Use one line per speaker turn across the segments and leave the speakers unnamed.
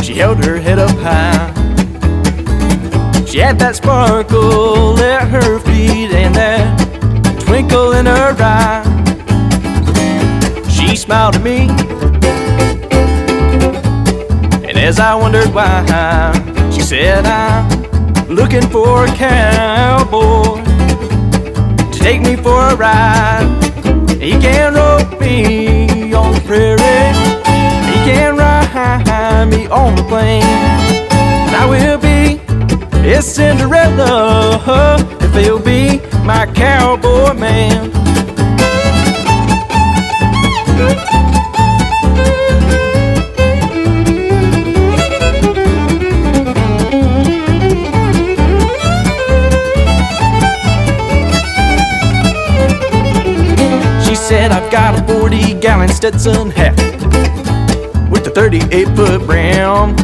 She held her head up high. She had that sparkle at her feet and that twinkle in her eye. She smiled at me, and as I wondered why, she said, I'm looking for a cowboy to take me for a ride. He can rope me prairie, he can ride me on the plain, and I will be his Cinderella if he'll be my cowboy man. Got a 40 gallon Stetson hat with a 38 foot brim.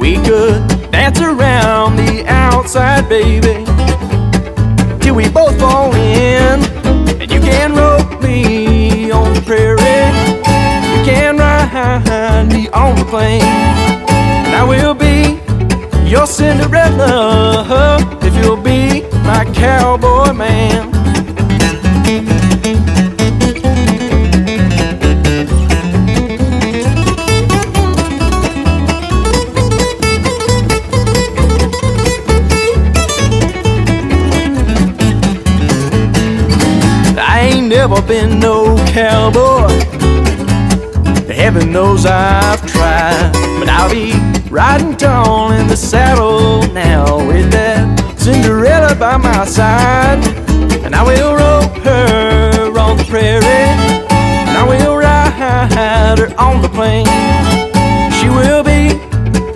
We could dance around the outside, baby, till we both fall in. And you can rope me on the prairie, you can ride me on the plain. And I will be your Cinderella if you'll be my cowboy man. Cowboy. Heaven knows I've tried, but I'll be riding tall in the saddle now with that Cinderella by my side. And I will rope her on the prairie, and I will ride her on the plain. She will be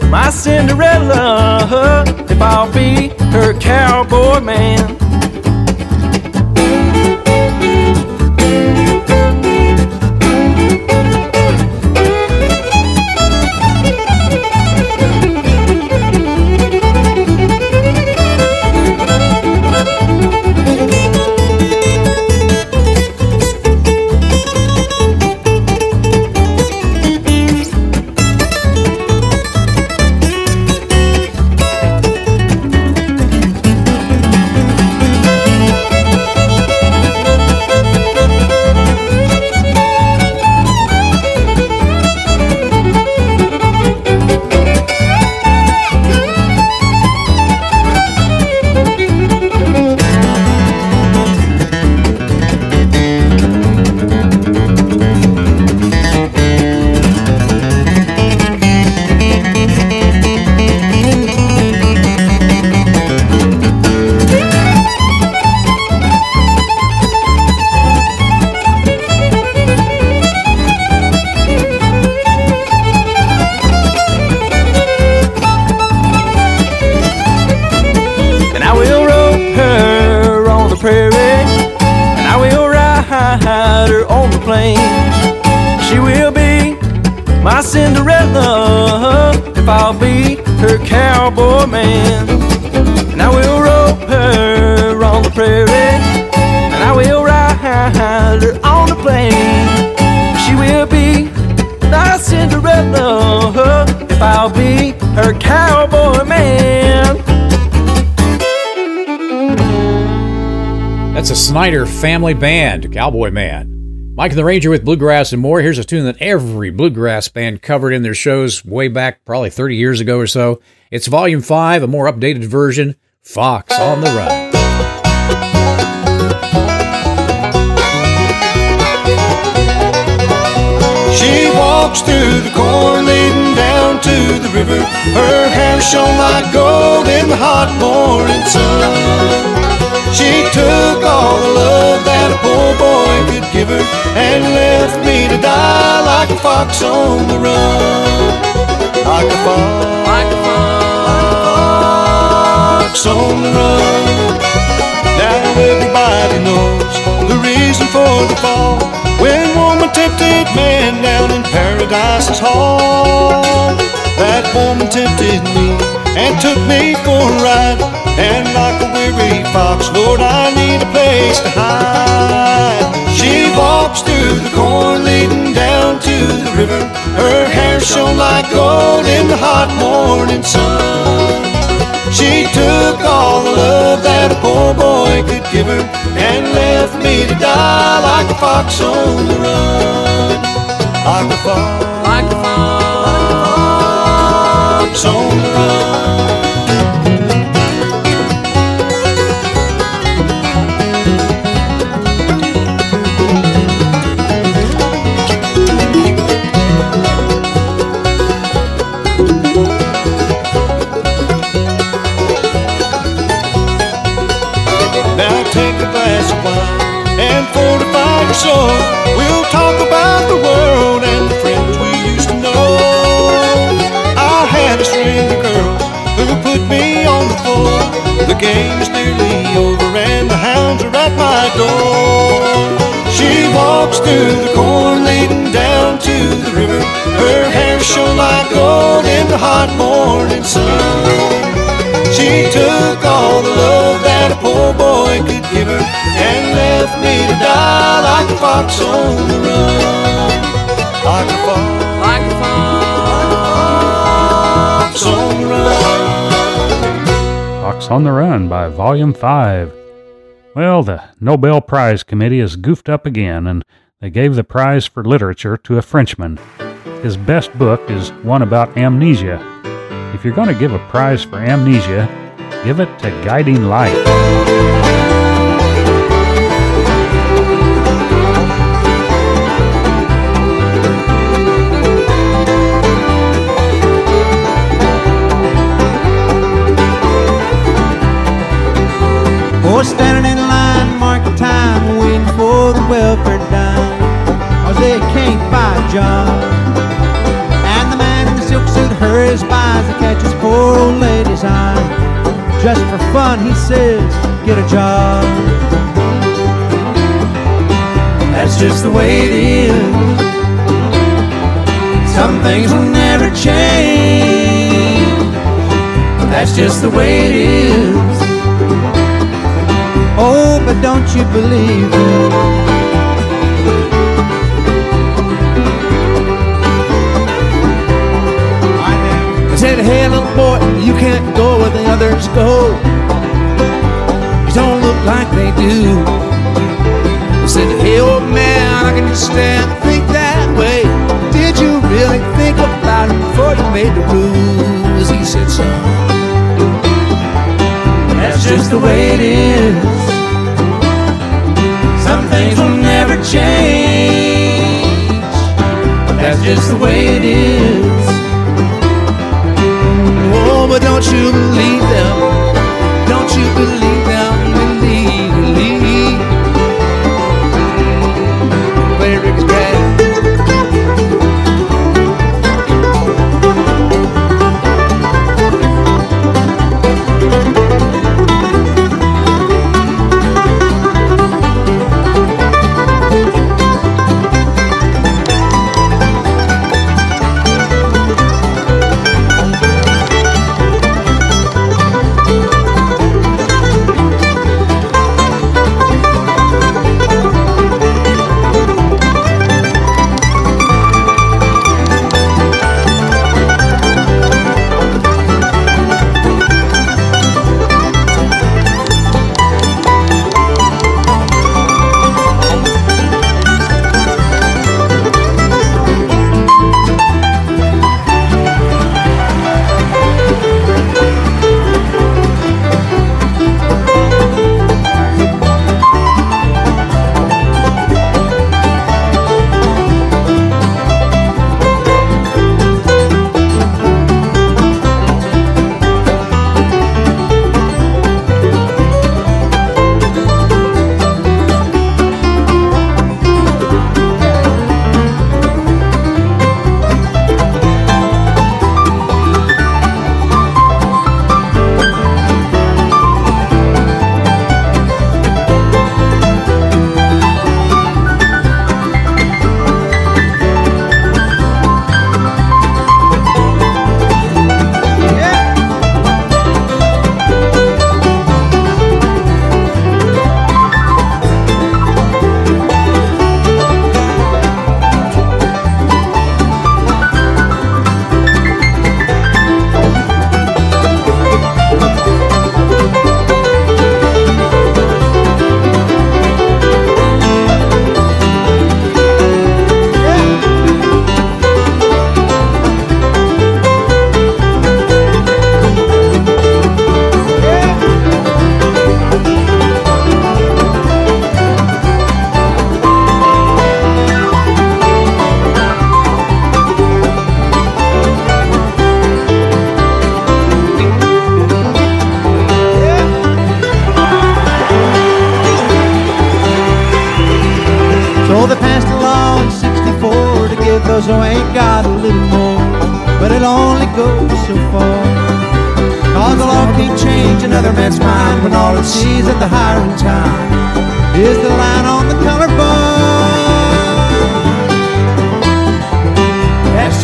my Cinderella if I'll be her cowboy man.
That's a Snyder family band, Cowboy Man. Mike and the Ranger with Bluegrass and more. Here's a tune that every bluegrass band covered in their shows way back probably 30 years ago or so. It's Volume 5, a more updated version Fox on the Run.
She walks through the corn leading down to the river. Her hair shone like gold in the hot morning sun. She took all the love that a poor boy could give her and left me to die like a fox on the run. Like a fox, like a fox on the run. Now everybody knows the reason for the fall. When woman tempted man down in paradise's hall. That woman tempted me and took me for a ride. And like a weary fox, Lord, I need a place to hide. She walks through the corn leading down to the river. Her hair shone like gold in the hot morning sun. She took all the love that a poor boy could give her and left me to die like a fox on the run. Like a fox,
like a fox
on the run. To the river. Her hair shone like gold in the hot morning sun. She took all the love that a poor boy could give her and left me to die like a fox on the run. Like a fox,
like a fox
on the run.
Fox on the Run by Volume 5. Well, the Nobel Prize Committee is goofed up again, and they gave the prize for literature to a Frenchman. His best book is one about amnesia if you're going to give a prize for amnesia, give it to Guiding Light.
Cause they can't buy a job silk suit hurries by as he catches poor old lady's eye. Just for fun, he says, get a job. That's just the way it is. Some things will never change. That's just the way it is. Oh, but don't you believe it? Hey little boy, you can't go where the others go. You don't look like they do. I said, hey old man, I can understand and think that way. Did you really think about it before you made the rules? He said, son, that's just the way it is. Some things will never change. That's just the way it is but don't you believe them? Don't you believe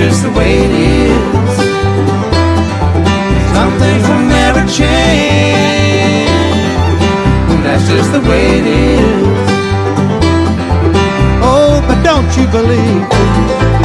just the way it is. Some things will never change. That's just the way it is. Oh, but don't you believe?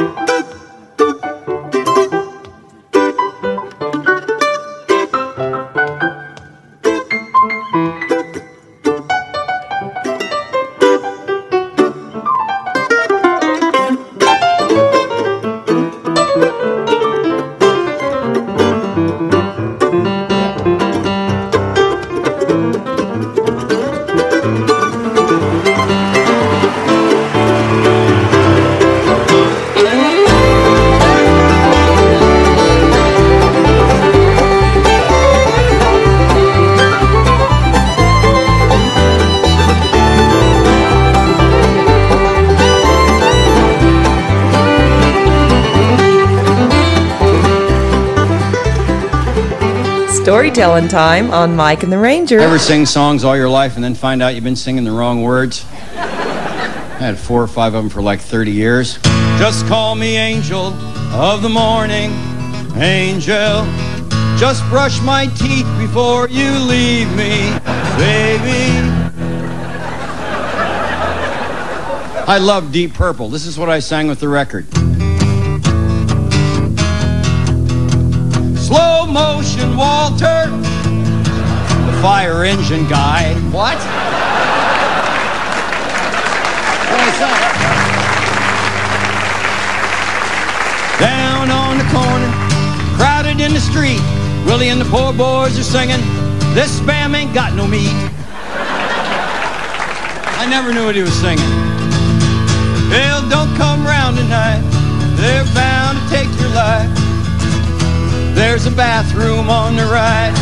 Tut!
Storytelling time on Mike and the Ranger.
Ever sing songs all your life and then find out you've been singing the wrong words? I had four or five of them for like 30 years. Just call me Angel of the Morning, Angel. Just brush my teeth before you leave me, baby. I love Deep Purple. This is what I sang with the record. Slow motion, Walter. The fire engine guy. What? Down on the corner, crowded in the street. Willie and the poor boys are singing, This spam ain't got no meat. I never knew what he was singing. Well, don't come round tonight. They're bound to take your life. There's a bathroom on the right.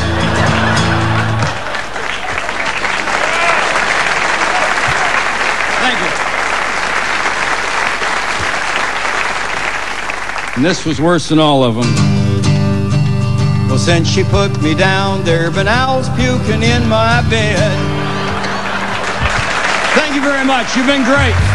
Thank you. And this was worse than all of them. Well, since she put me down, there been owls puking in my bed. Thank you very much. You've been great.